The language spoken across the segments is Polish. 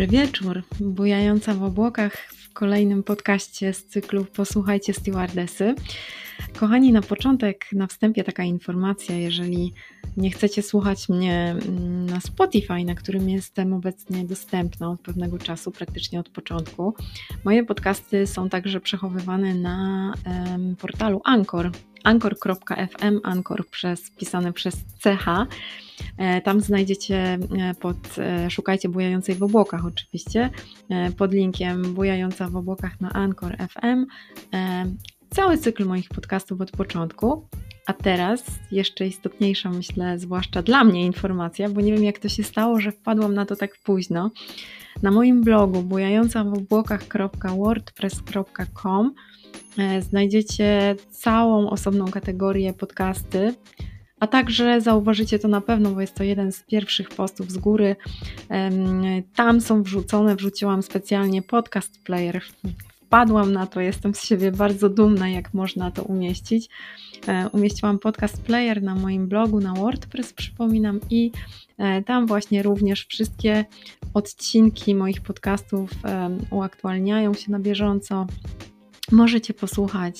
Dobry wieczór. Bujająca w obłokach w kolejnym podcaście z cyklu Posłuchajcie Stewardesy. Kochani, na początek, na wstępie taka informacja, jeżeli nie chcecie słuchać mnie mm, na Spotify, na którym jestem obecnie dostępna od pewnego czasu, praktycznie od początku, moje podcasty są także przechowywane na um, portalu Anchor, anchor.fm, Anchor przez, pisane przez CH. E, tam znajdziecie e, pod, e, szukajcie Bujającej w obłokach oczywiście, pod linkiem Bujająca w obłokach na Anchor FM cały cykl moich podcastów od początku. A teraz jeszcze istotniejsza, myślę, zwłaszcza dla mnie informacja, bo nie wiem jak to się stało, że wpadłam na to tak późno. Na moim blogu bujająca w obłokach.wordpress.com znajdziecie całą osobną kategorię podcasty, a także zauważycie to na pewno, bo jest to jeden z pierwszych postów z góry. Tam są wrzucone, wrzuciłam specjalnie podcast player wpadłam na to, jestem z siebie bardzo dumna, jak można to umieścić. E, umieściłam podcast player na moim blogu na WordPress, przypominam, i e, tam właśnie również wszystkie odcinki moich podcastów uaktualniają się na bieżąco. Możecie posłuchać,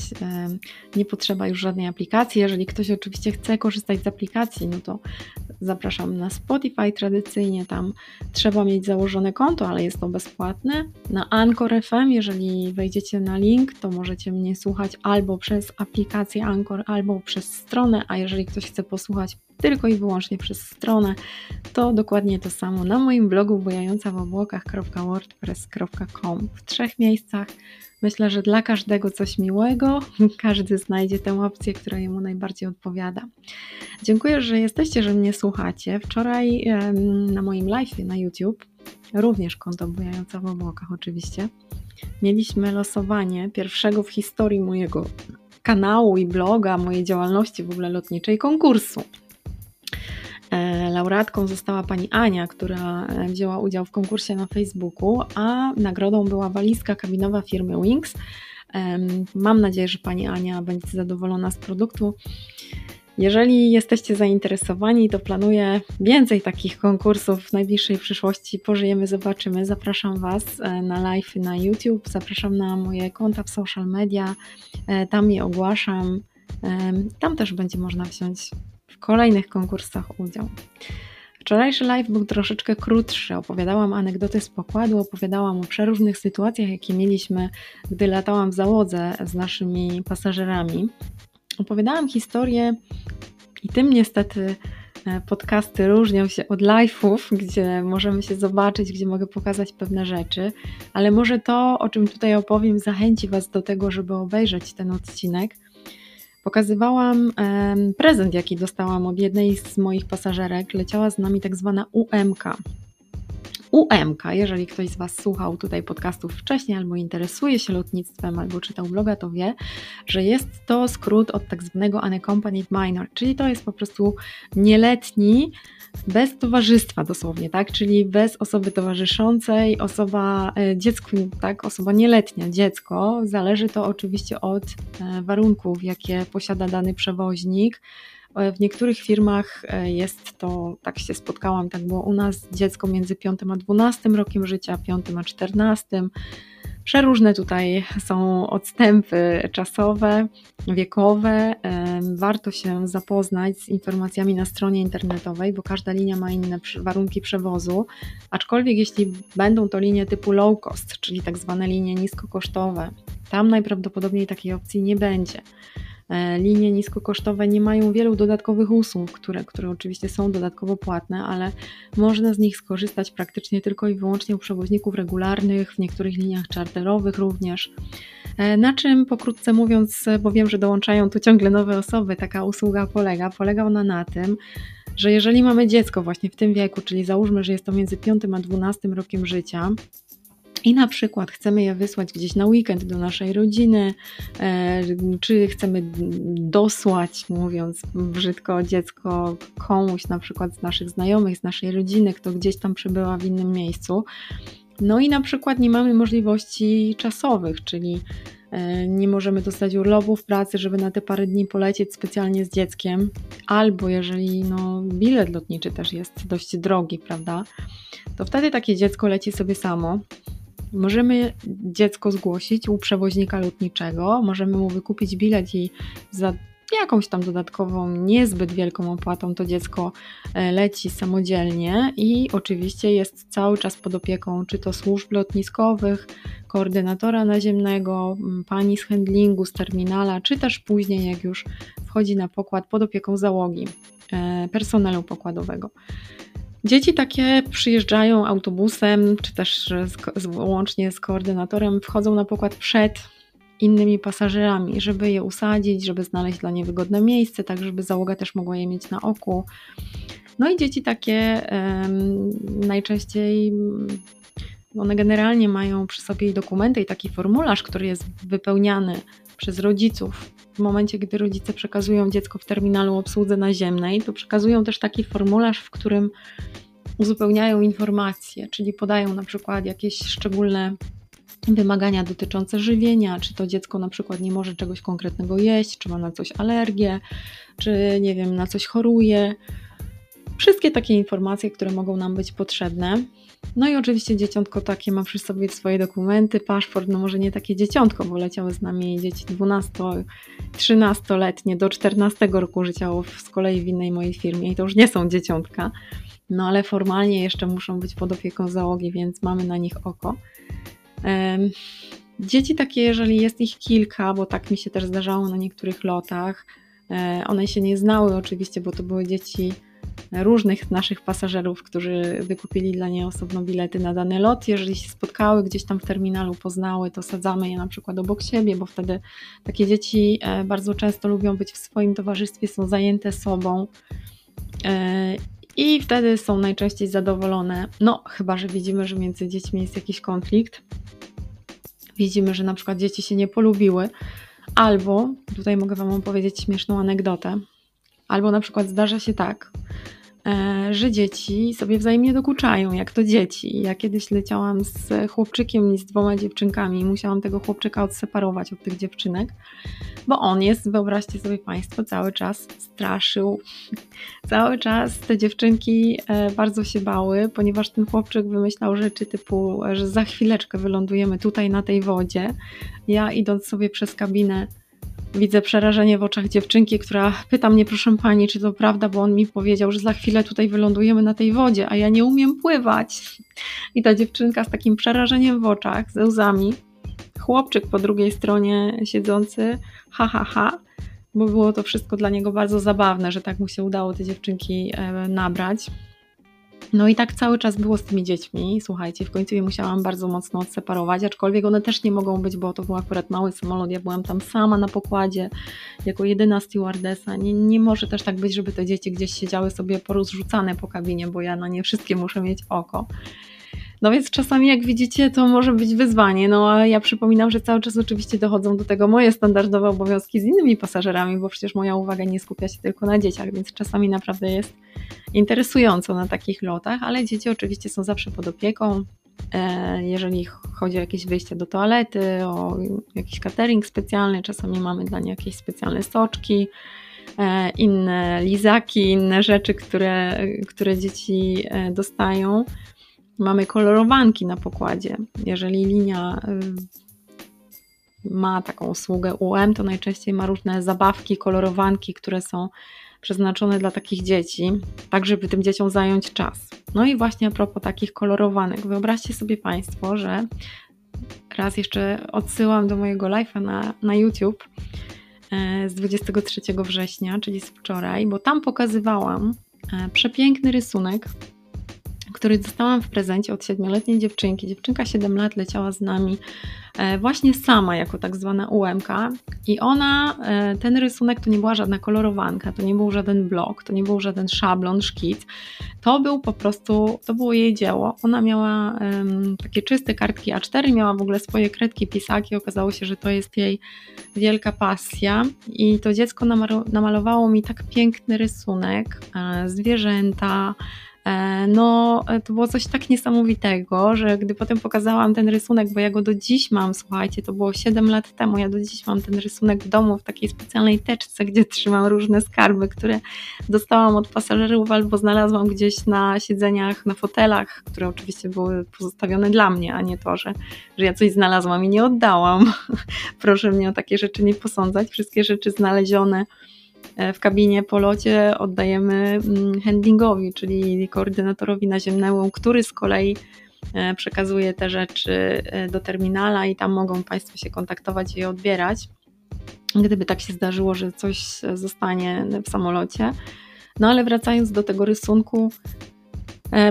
nie potrzeba już żadnej aplikacji. Jeżeli ktoś oczywiście chce korzystać z aplikacji, no to zapraszam na Spotify tradycyjnie, tam trzeba mieć założone konto, ale jest to bezpłatne. Na Anchor FM, jeżeli wejdziecie na link, to możecie mnie słuchać albo przez aplikację Anchor, albo przez stronę, a jeżeli ktoś chce posłuchać tylko i wyłącznie przez stronę, to dokładnie to samo na moim blogu bujająca w obłokach.wordpress.com w trzech miejscach Myślę, że dla każdego coś miłego, każdy znajdzie tę opcję, która jemu najbardziej odpowiada. Dziękuję, że jesteście, że mnie słuchacie. Wczoraj na moim live na YouTube, również konto bujające w obłokach oczywiście, mieliśmy losowanie pierwszego w historii mojego kanału i bloga, mojej działalności w ogóle lotniczej konkursu. E, laureatką została pani Ania, która e, wzięła udział w konkursie na Facebooku, a nagrodą była walizka kabinowa firmy Wings. Mam nadzieję, że pani Ania będzie zadowolona z produktu. Jeżeli jesteście zainteresowani, to planuję więcej takich konkursów w najbliższej przyszłości. Pożyjemy, zobaczymy. Zapraszam Was e, na live na YouTube, zapraszam na moje konta w social media, tam je ogłaszam. Tam też będzie można wziąć w kolejnych konkursach udział. Wczorajszy live był troszeczkę krótszy. Opowiadałam anegdoty z pokładu, opowiadałam o przeróżnych sytuacjach, jakie mieliśmy, gdy latałam w załodze z naszymi pasażerami. Opowiadałam historię i tym niestety e, podcasty różnią się od live'ów, gdzie możemy się zobaczyć, gdzie mogę pokazać pewne rzeczy, ale może to, o czym tutaj opowiem, zachęci Was do tego, żeby obejrzeć ten odcinek Pokazywałam prezent, jaki dostałam od jednej z moich pasażerek. Leciała z nami tak zwana UMK. UMK, jeżeli ktoś z Was słuchał tutaj podcastów wcześniej, albo interesuje się lotnictwem, albo czytał bloga, to wie, że jest to skrót od tak zwanego unaccompanied minor, czyli to jest po prostu nieletni, bez towarzystwa dosłownie, tak? Czyli bez osoby towarzyszącej, osoba, e, dziecko, tak? Osoba nieletnia, dziecko. Zależy to oczywiście od e, warunków, jakie posiada dany przewoźnik. E, w niektórych firmach jest to, tak się spotkałam, tak było u nas, dziecko między 5 a 12 rokiem życia, 5 a 14 Przeróżne tutaj są odstępy czasowe, wiekowe. Warto się zapoznać z informacjami na stronie internetowej, bo każda linia ma inne warunki przewozu. Aczkolwiek jeśli będą to linie typu low cost, czyli tak zwane linie niskokosztowe, tam najprawdopodobniej takiej opcji nie będzie. E, linie niskokosztowe nie mają wielu dodatkowych usług, które, które oczywiście są dodatkowo płatne, ale można z nich skorzystać praktycznie tylko i wyłącznie u przewoźników regularnych, w niektórych liniach czarterowych również. E, na czym pokrótce mówiąc, bo wiem, że dołączają tu ciągle nowe osoby, taka usługa polega? Polega ona na tym, że jeżeli mamy dziecko właśnie w tym wieku, czyli załóżmy, że jest to między 5 a 12 rokiem życia, i na przykład chcemy je wysłać gdzieś na weekend do naszej rodziny, e, czy chcemy dosłać, mówiąc brzydko, dziecko komuś, na przykład z naszych znajomych, z naszej rodziny, kto gdzieś tam przybyła w innym miejscu. No i na przykład nie mamy możliwości czasowych, czyli e, nie możemy dostać urlopu w pracy, żeby na te parę dni polecieć specjalnie z dzieckiem, albo jeżeli no, bilet lotniczy też jest dość drogi, prawda, to wtedy takie dziecko leci sobie samo. Możemy dziecko zgłosić u przewoźnika lotniczego, możemy mu wykupić bilet i za jakąś tam dodatkową, niezbyt wielką opłatą to dziecko e, leci samodzielnie i oczywiście jest cały czas pod opieką czy to służb lotniskowych, koordynatora naziemnego, pani z handlingu, z terminala, czy też później jak już wchodzi na pokład pod opieką załogi, e, personelu pokładowego. Dzieci takie przyjeżdżają autobusem, czy też z, z, łącznie z koordynatorem, wchodzą na pokład przed innymi pasażerami, żeby je usadzić, żeby znaleźć dla nie wygodne miejsce, tak żeby załoga też mogła je mieć na oku. No i dzieci takie um, najczęściej one generalnie mają przy sobie dokumenty i taki formularz, który jest wypełniany przez rodziców. W momencie, gdy rodzice przekazują dziecko w terminalu obsłudze naziemnej, to przekazują też taki formularz, w którym uzupełniają informacje, czyli podają na przykład jakieś szczególne wymagania dotyczące żywienia, czy to dziecko na przykład nie może czegoś konkretnego jeść, czy ma na coś alergię, czy nie wiem, na coś choruje. Wszystkie takie informacje, które mogą nam być potrzebne. No i oczywiście dzieciątko takie ma przy sobie swoje dokumenty, paszport, no może nie takie dzieciątko, bo leciały z nami dzieci 12-13-letnie do 14 roku życia z kolei w innej mojej firmie i to już nie są dzieciątka, no ale formalnie jeszcze muszą być pod opieką załogi, więc mamy na nich oko. Dzieci takie, jeżeli jest ich kilka, bo tak mi się też zdarzało na niektórych lotach, e, one się nie znały oczywiście, bo to były dzieci różnych naszych pasażerów, którzy wykupili dla nie osobno bilety na dany lot. Jeżeli się spotkały gdzieś tam w terminalu, poznały, to sadzamy je na przykład obok siebie, bo wtedy takie dzieci e, bardzo często lubią być w swoim towarzystwie, są zajęte sobą e, i wtedy są najczęściej zadowolone. No, chyba że widzimy, że między dziećmi jest jakiś konflikt. Widzimy, że na przykład dzieci się nie polubiły, albo tutaj mogę Wam opowiedzieć śmieszną anegdotę. Albo na przykład zdarza się tak, że dzieci sobie wzajemnie dokuczają, jak to dzieci. Ja kiedyś leciałam z chłopczykiem i z dwoma dziewczynkami i musiałam tego chłopczyka odseparować od tych dziewczynek, bo on jest, wyobraźcie sobie Państwo, cały czas straszył. Cały czas te dziewczynki e, bardzo się bały, ponieważ ten chłopczyk wymyślał rzeczy typu, że za chwileczkę wylądujemy tutaj na tej wodzie. Ja idąc sobie przez kabinę Widzę przerażenie w oczach dziewczynki, która pyta mnie, proszę pani, czy to prawda, bo on mi powiedział, że za chwilę tutaj wylądujemy na tej wodzie, a ja nie umiem pływać. I ta dziewczynka z takim przerażeniem w oczach, ze łzami, chłopczyk po drugiej stronie siedzący, ha, ha, ha, bo było to wszystko dla niego bardzo zabawne, że tak mu się udało te dziewczynki e, nabrać. No i tak cały czas było z tymi dziećmi. Słuchajcie, w końcu je musiałam bardzo mocno odseparować, aczkolwiek one też nie mogą być, bo to był akurat mały samolot. Ja byłam tam sama na pokładzie, jako jedyna stewardesa. Nie, nie może też tak być, żeby te dzieci gdzieś siedziały sobie porozrzucane po kabinie, bo ja na nie wszystkie muszę mieć oko. No więc czasami, jak widzicie, to może być wyzwanie. No a ja przypominam, że cały czas oczywiście dochodzą do tego moje standardowe obowiązki z innymi pasażerami, bo przecież moja uwaga nie skupia się tylko na dzieciach, więc czasami naprawdę jest interesująco na takich lotach, ale dzieci oczywiście są zawsze pod opieką. E, jeżeli chodzi o jakieś wyjście do toalety, o jakiś catering specjalny, czasami mamy dla nich jakieś specjalne soczki, e, inne lizaki, inne rzeczy, które, które dzieci e, dostają. Mamy kolorowanki na pokładzie. Jeżeli linia ma taką usługę UM, to najczęściej ma różne zabawki, kolorowanki, które są przeznaczone dla takich dzieci, tak żeby tym dzieciom zająć czas. No i właśnie a propos takich kolorowanek, wyobraźcie sobie Państwo, że raz jeszcze odsyłam do mojego live'a na, na YouTube e, z 23 września, czyli z wczoraj, bo tam pokazywałam e, przepiękny rysunek który dostałam w prezencie od siedmioletniej dziewczynki. Dziewczynka 7 lat leciała z nami e, właśnie sama, jako tak zwana UMK i ona, e, ten rysunek to nie była żadna kolorowanka, to nie był żaden blok, to nie był żaden szablon, szkic, to był po prostu, to było jej dzieło. Ona miała um, takie czyste kartki A4, miała w ogóle swoje kredki, pisaki, okazało się, że to jest jej wielka pasja i to dziecko namalowało mi tak piękny rysunek, e, zwierzęta, no, e, to było coś tak niesamowitego, że gdy potem pokazałam ten rysunek, bo ja go do dziś mam, słuchajcie, to było 7 lat temu, ja do dziś mam ten rysunek w domu w takiej specjalnej teczce, gdzie trzymam różne skarby, które dostałam od pasażerów albo znalazłam gdzieś na siedzeniach, na fotelach, które oczywiście były pozostawione dla mnie, a nie to, że, że ja coś znalazłam i nie oddałam. Proszę mnie o takie rzeczy nie posądzać. Wszystkie rzeczy znalezione E, w kabinie po locie oddajemy mm, handlingowi, czyli koordynatorowi naziemnemu, który z kolei e, przekazuje te rzeczy e, do terminala i tam mogą Państwo się kontaktować i je odbierać. Gdyby tak się zdarzyło, że coś zostanie w samolocie. No ale wracając do tego rysunku, E,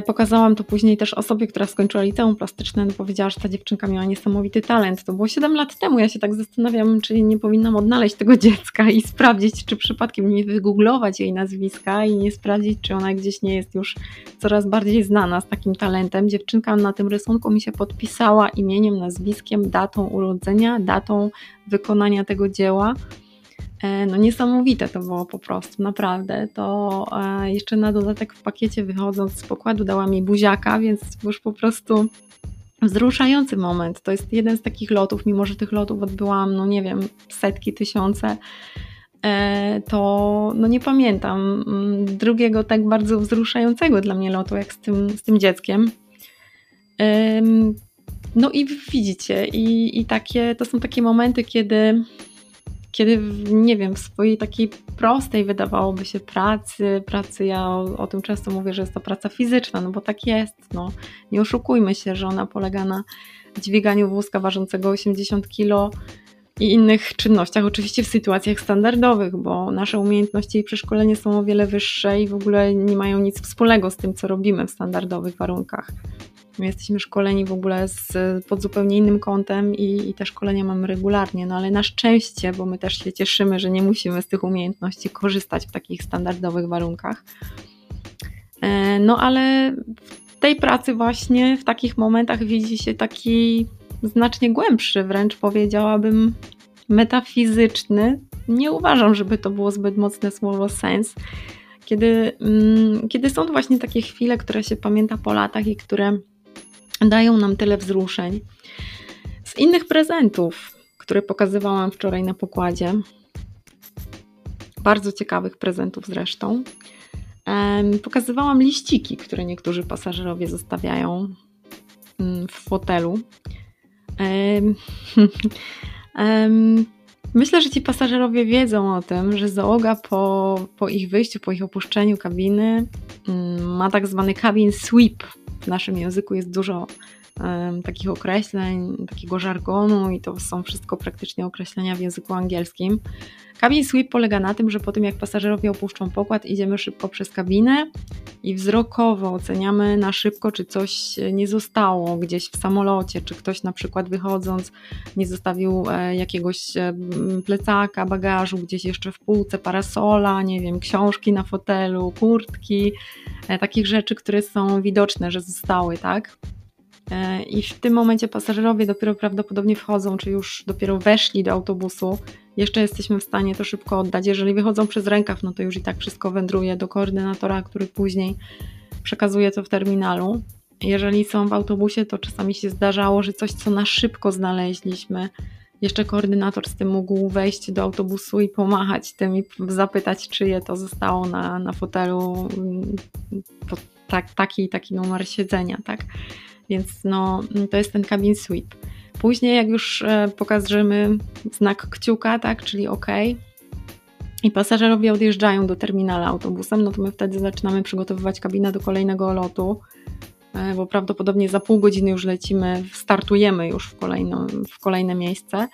pokazałam to później też osobie, która skończyła liceum plastyczne, no powiedziała, że ta dziewczynka miała niesamowity talent. To było 7 lat temu. Ja się tak zastanawiam, czy nie powinnam odnaleźć tego dziecka i sprawdzić, czy przypadkiem nie wygooglować jej nazwiska i nie sprawdzić, czy ona gdzieś nie jest już coraz bardziej znana z takim talentem. Dziewczynka na tym rysunku mi się podpisała imieniem, nazwiskiem, datą urodzenia, datą wykonania tego dzieła. E, no niesamowite to było po prostu, naprawdę. To e, jeszcze na dodatek w pakiecie wychodząc z pokładu dała mi buziaka, więc już po prostu wzruszający moment. To jest jeden z takich lotów, mimo że tych lotów odbyłam, no nie wiem, setki, tysiące, e, to no nie pamiętam mm, drugiego tak bardzo wzruszającego dla mnie lotu, jak z tym, z tym dzieckiem. No i widzicie, i, i takie, to są takie momenty, kiedy kiedy, nie wiem, w swojej takiej prostej wydawałoby się pracy, pracy, ja o, o, tym często mówię, że jest to praca fizyczna, no bo tak jest, no. Nie oszukujmy się, że ona polega na dźwiganiu wózka ważącego 80 kg i innych czynnościach, oczywiście w sytuacjach standardowych, bo nasze umiejętności i przeszkolenie są o wiele wyższe i w ogóle nie mają nic wspólnego z tym, co robimy w standardowych warunkach. My jesteśmy szkoleni w ogóle z, pod zupełnie innym kątem i, i te szkolenia mamy regularnie, no ale na szczęście, bo my też się cieszymy, że nie musimy z tych umiejętności korzystać w takich standardowych warunkach. E, no ale w tej pracy właśnie w takich momentach widzi się taki znacznie głębszy, wręcz powiedziałabym metafizyczny. Nie uważam, żeby to było zbyt mocne słowo sens. Kiedy, mm, kiedy są właśnie takie chwile, które się pamięta po latach i które dają nam tyle wzruszeń. Z innych prezentów, które pokazywałam wczoraj na pokładzie, bardzo ciekawych prezentów zresztą, pokazywałam liściki, które niektórzy pasażerowie zostawiają mm, w fotelu. Myślę, że ci pasażerowie wiedzą o tym, że załoga po, po ich wyjściu, po ich opuszczeniu kabiny mm, ma tak zwany cabin sweep, w naszym języku jest dużo takich określeń, takiego żargonu i to są wszystko praktycznie określenia w języku angielskim. Cabin sweep polega na tym, że po tym jak pasażerowie opuszczą pokład, idziemy szybko przez kabinę i wzrokowo oceniamy na szybko, czy coś nie zostało gdzieś w samolocie, czy ktoś na przykład wychodząc nie zostawił e, jakiegoś e, plecaka, bagażu gdzieś jeszcze w półce, parasola, nie wiem, książki na fotelu, kurtki, e, takich rzeczy, które są widoczne, że zostały, tak? I w tym momencie pasażerowie dopiero prawdopodobnie wchodzą, czy już dopiero weszli do autobusu jeszcze jesteśmy w stanie to szybko oddać. Jeżeli wychodzą przez rękaw, no to już i tak wszystko wędruje do koordynatora, który później przekazuje to w terminalu. Jeżeli są w autobusie, to czasami się zdarzało, że coś, co na szybko znaleźliśmy, jeszcze koordynator z tym mógł wejść do autobusu i pomachać tym i zapytać, czyje to zostało na, na fotelu, tak, taki taki numer siedzenia, tak? Więc no, to jest ten cabin sweep. Później, jak już e, pokażemy znak kciuka, tak, czyli OK, i pasażerowie odjeżdżają do terminala autobusem, no to my wtedy zaczynamy przygotowywać kabinę do kolejnego lotu, e, bo prawdopodobnie za pół godziny już lecimy, startujemy już w, kolejno, w kolejne miejsce.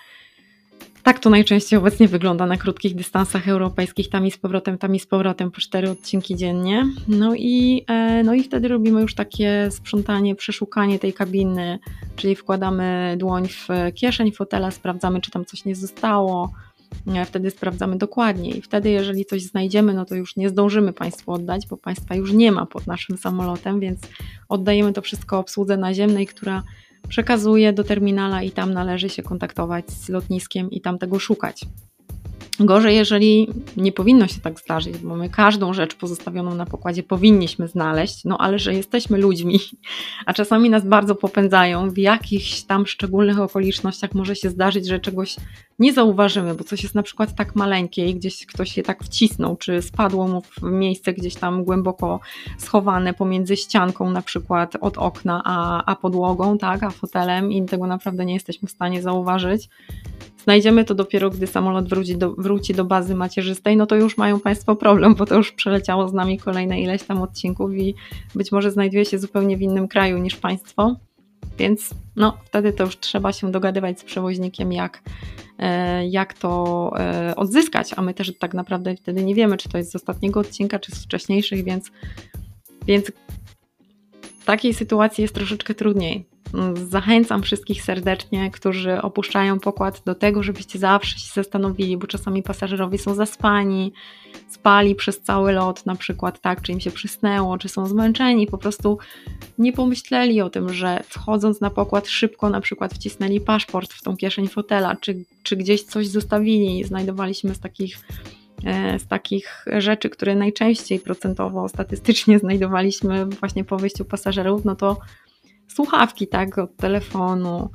Tak to najczęściej obecnie wygląda na krótkich dystansach europejskich, tam i z powrotem, tam i z powrotem po cztery odcinki dziennie. No i, e, no i wtedy robimy już takie sprzątanie, przeszukanie tej kabiny, czyli wkładamy dłoń w kieszeń fotela, sprawdzamy, czy tam coś nie zostało. E, wtedy sprawdzamy dokładnie i wtedy, jeżeli coś znajdziemy, no to już nie zdążymy Państwu oddać, bo Państwa już nie ma pod naszym samolotem, więc oddajemy to wszystko obsłudze naziemnej, która przekazuje do terminala i tam należy się kontaktować z lotniskiem i tam tego szukać. Gorzej, jeżeli nie powinno się tak zdarzyć, bo my każdą rzecz pozostawioną na pokładzie powinniśmy znaleźć, no ale że jesteśmy ludźmi, a czasami nas bardzo popędzają, w jakichś tam szczególnych okolicznościach może się zdarzyć, że czegoś nie zauważymy, bo coś jest na przykład tak maleńkie i gdzieś ktoś je tak wcisnął, czy spadło mu w miejsce gdzieś tam głęboko schowane pomiędzy ścianką na przykład od okna a, a podłogą, tak, a fotelem i tego naprawdę nie jesteśmy w stanie zauważyć znajdziemy to dopiero, gdy samolot wróci do, wróci do bazy macierzystej, no to już mają Państwo problem, bo to już przeleciało z nami kolejne ileś tam odcinków i być może znajduje się zupełnie w innym kraju niż Państwo. Więc no, wtedy to już trzeba się dogadywać z przewoźnikiem, jak, e, jak to e, odzyskać, a my też tak naprawdę wtedy nie wiemy, czy to jest z ostatniego odcinka, czy z wcześniejszych, więc, więc takiej sytuacji jest troszeczkę trudniej. Zachęcam wszystkich serdecznie, którzy opuszczają pokład do tego, żebyście zawsze się zastanowili, bo czasami pasażerowie są zaspani, spali przez cały lot, na przykład tak, czy im się przysnęło, czy są zmęczeni, po prostu nie pomyśleli o tym, że wchodząc na pokład szybko na przykład wcisnęli paszport w tą kieszeń fotela, czy, czy gdzieś coś zostawili. Znajdowaliśmy z takich z takich rzeczy, które najczęściej procentowo, statystycznie znajdowaliśmy właśnie po wyjściu pasażerów, no to słuchawki, tak, od telefonu,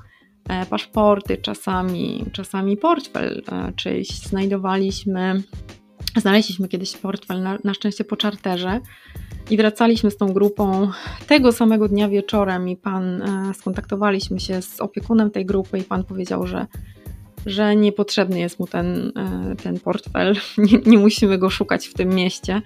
e, paszporty czasami, czasami portfel e, czyjś znajdowaliśmy. Znaleźliśmy kiedyś portfel, na, na szczęście po czarterze i wracaliśmy z tą grupą tego samego dnia wieczorem i pan e, skontaktowaliśmy się z opiekunem tej grupy i pan powiedział, że że niepotrzebny jest mu ten, ten portfel, nie, nie musimy go szukać w tym mieście.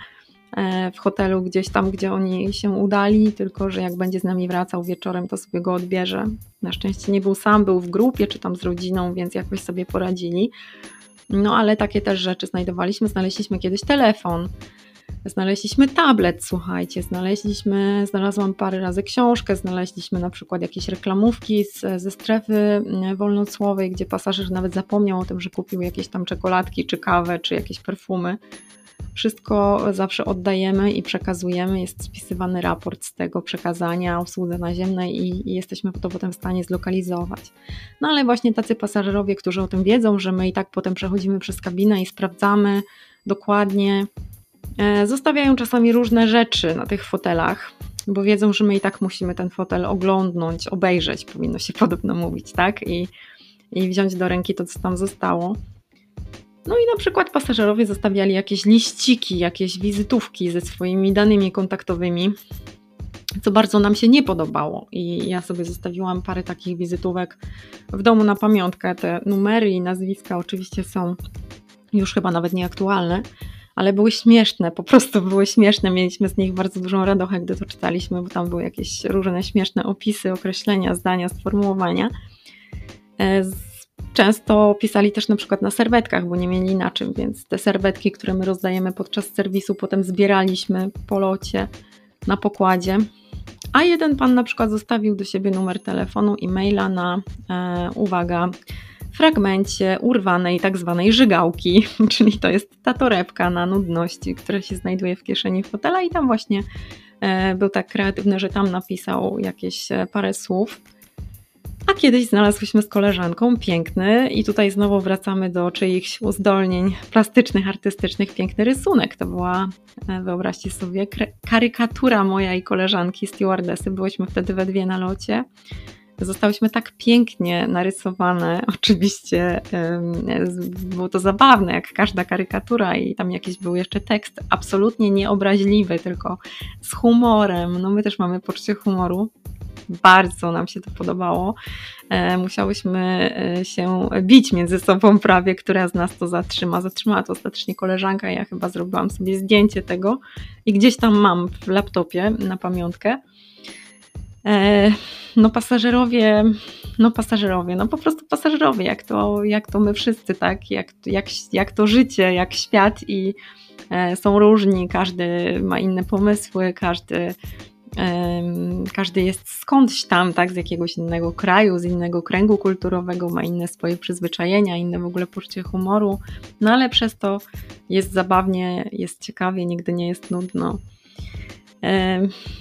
E, w hotelu gdzieś tam, gdzie oni się udali, tylko że jak będzie z nami wracał wieczorem, to sobie go odbierze. Na szczęście nie był sam, był w grupie czy tam z rodziną, więc jakoś sobie poradzili. No ale takie też rzeczy znajdowaliśmy. Znaleźliśmy kiedyś telefon, znaleźliśmy tablet, słuchajcie, znaleźliśmy, znalazłam parę razy książkę, znaleźliśmy na przykład jakieś reklamówki z, ze strefy mm, wolnocłowej, gdzie pasażer nawet zapomniał o tym, że kupił jakieś tam czekoladki, czy kawę, czy jakieś perfumy. Wszystko zawsze oddajemy i przekazujemy. Jest spisywany raport z tego przekazania usłudze naziemnej i, i jesteśmy to potem w stanie zlokalizować. No ale właśnie tacy pasażerowie, którzy o tym wiedzą, że my i tak potem przechodzimy przez kabinę i sprawdzamy dokładnie, zostawiają czasami różne rzeczy na tych fotelach bo wiedzą, że my i tak musimy ten fotel oglądnąć, obejrzeć, powinno się podobno mówić, tak? I, i wziąć do ręki to, co tam zostało. No i na przykład pasażerowie zostawiali jakieś liściki, jakieś wizytówki ze swoimi danymi kontaktowymi, co bardzo nam się nie podobało. I ja sobie zostawiłam parę takich wizytówek w domu na pamiątkę. Te numery i nazwiska oczywiście są już chyba nawet nieaktualne, ale były śmieszne, po prostu były śmieszne. Mieliśmy z nich bardzo dużą radochę, gdy to czytaliśmy, bo tam były jakieś różne śmieszne opisy, określenia, zdania, sformułowania. E, Często pisali też na przykład na serwetkach, bo nie mieli na czym, więc te serwetki, które my rozdajemy podczas serwisu, potem zbieraliśmy po locie na pokładzie. A jeden pan na przykład zostawił do siebie numer telefonu i maila na, e, uwaga, fragmencie urwanej tak zwanej żygałki, czyli to jest ta torebka na nudności, która się znajduje w kieszeni fotela i tam właśnie e, był tak kreatywny, że tam napisał jakieś e, parę słów. A kiedyś znalazłyśmy z koleżanką piękny, i tutaj znowu wracamy do czyichś uzdolnień plastycznych, artystycznych, piękny rysunek. To była, e, wyobraźcie sobie, karykatura moja i koleżanki stewardesy. Byłyśmy wtedy we dwie na locie. Zostałyśmy tak pięknie narysowane. Oczywiście było to zabawne, jak każda karykatura, i tam jakiś był jeszcze tekst absolutnie nieobraźliwy, tylko z humorem. No, my też mamy poczucie humoru. Bardzo nam się to podobało. E, musiałyśmy e, się bić między sobą prawie, która z nas to zatrzyma. Zatrzymała to ostatecznie koleżanka. Ja chyba zrobiłam sobie zdjęcie tego i gdzieś tam mam w laptopie na pamiątkę. E, no pasażerowie, no pasażerowie, no po prostu pasażerowie, jak to, jak to my wszyscy, tak, jak, jak, jak to życie, jak świat i są różni, każdy ma inne pomysły, każdy każdy jest skądś tam, tak, z jakiegoś innego kraju, z innego kręgu kulturowego, ma inne swoje przyzwyczajenia, inne w ogóle poczucie humoru, no ale przez to jest zabawnie, jest ciekawie, nigdy nie jest nudno.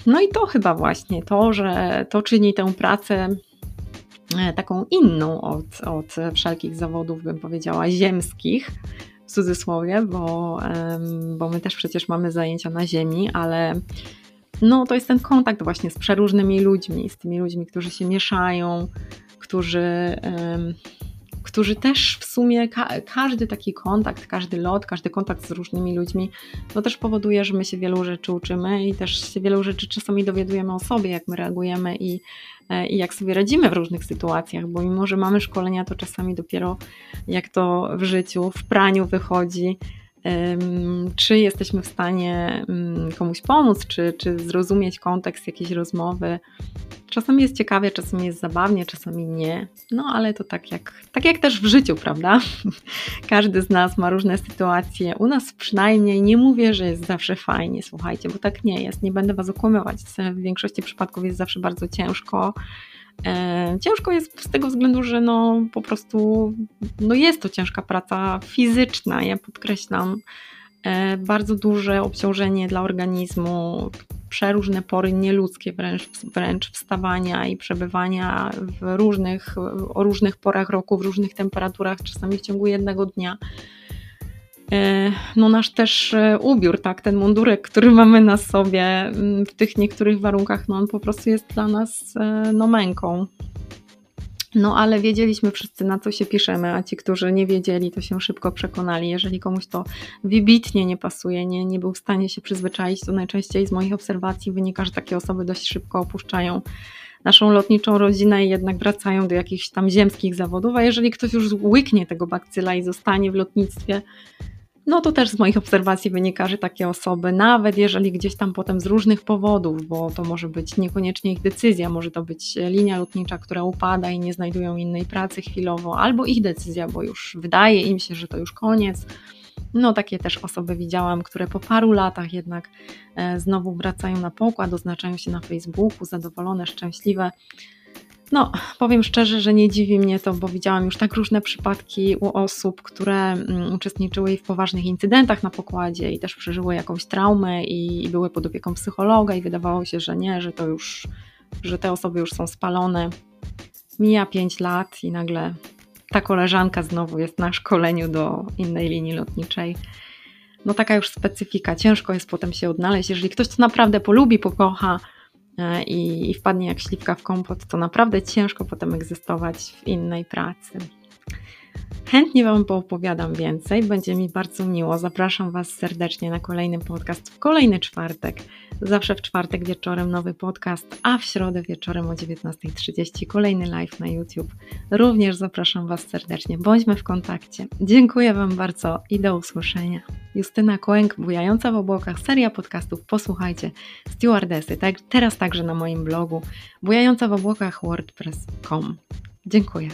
No i to chyba właśnie, to, że to czyni tę pracę e, taką inną od, od wszelkich zawodów, bym powiedziała, ziemskich, w cudzysłowie, bo, bo my też przecież mamy zajęcia na ziemi, ale no to jest ten kontakt właśnie z przeróżnymi ludźmi, z tymi ludźmi, którzy się mieszają, którzy którzy też w sumie ka każdy taki kontakt, każdy lot, każdy kontakt z różnymi ludźmi, to też powoduje, że my się wielu rzeczy uczymy i też się wielu rzeczy czasami dowiadujemy o sobie, jak my reagujemy i, e, i jak sobie radzimy w różnych sytuacjach, bo mimo, że mamy szkolenia, to czasami dopiero jak to w życiu, w praniu wychodzi, czy jesteśmy w stanie komuś pomóc, czy, czy zrozumieć kontekst jakiejś rozmowy. Czasami jest ciekawie, czasami jest zabawnie, czasami nie. No ale to tak jak, tak jak też w życiu, prawda? Każdy z nas ma różne sytuacje. U nas przynajmniej nie mówię, że jest zawsze fajnie, słuchajcie, bo tak nie jest. Nie będę Was okłamywać. W większości przypadków jest zawsze bardzo ciężko. E, ciężko jest z tego względu, że no po prostu no jest to ciężka praca fizyczna. Ja podkreślam, e, bardzo duże obciążenie dla organizmu, przeróżne pory nieludzkie wręcz, wręcz wstawania i przebywania w różnych, o różnych porach roku, w różnych temperaturach, czasami w ciągu jednego dnia. E, no nasz też e, ubiór, tak, ten mundurek, który mamy na sobie mm, w tych niektórych warunkach, no on po prostu jest dla nas e, no męką. No ale wiedzieliśmy wszyscy na co się piszemy, a ci, którzy nie wiedzieli, to się szybko przekonali. Jeżeli komuś to wybitnie nie pasuje, nie, nie był w stanie się przyzwyczaić, to najczęściej z moich obserwacji wynika, że takie osoby dość szybko opuszczają naszą lotniczą rodzinę i jednak wracają do jakichś tam ziemskich zawodów, a jeżeli ktoś już łyknie tego bakcyla i zostanie w lotnictwie, no to też z moich obserwacji wynika, że takie osoby, nawet jeżeli gdzieś tam potem z różnych powodów, bo to może być niekoniecznie ich decyzja, może to być linia lotnicza, która upada i nie znajdują innej pracy chwilowo, albo ich decyzja, bo już wydaje im się, że to już koniec. No, takie też osoby widziałam, które po paru latach jednak e, znowu wracają na pokład, oznaczają się na Facebooku, zadowolone, szczęśliwe. No, powiem szczerze, że nie dziwi mnie to, bo widziałam już tak różne przypadki u osób, które mm, uczestniczyły w poważnych incydentach na pokładzie i też przeżyły jakąś traumę i, były pod opieką psychologa i wydawało się, że nie, że to już, że te osoby już są spalone. Mija 5 lat i nagle ta koleżanka znowu jest na szkoleniu do innej linii lotniczej. No taka już specyfika, ciężko jest potem się odnaleźć. Jeżeli ktoś to naprawdę polubi, pokocha, i, i wpadnie jak śliwka w kompot, to naprawdę ciężko potem egzystować w innej pracy. Chętnie Wam poopowiadam więcej, będzie mi bardzo miło. Zapraszam Was serdecznie na kolejny podcast w kolejny czwartek. Zawsze w czwartek wieczorem nowy podcast, a w środę wieczorem o 19.30 kolejny live na YouTube. Również zapraszam Was serdecznie. Bądźmy w kontakcie. Dziękuję Wam bardzo i do usłyszenia. Justyna Kołęk, bujająca w obłokach, seria podcastów Posłuchajcie, stewardesy, tak, teraz także na moim blogu bujająca w obłokach wordpress.com. Dziękuję.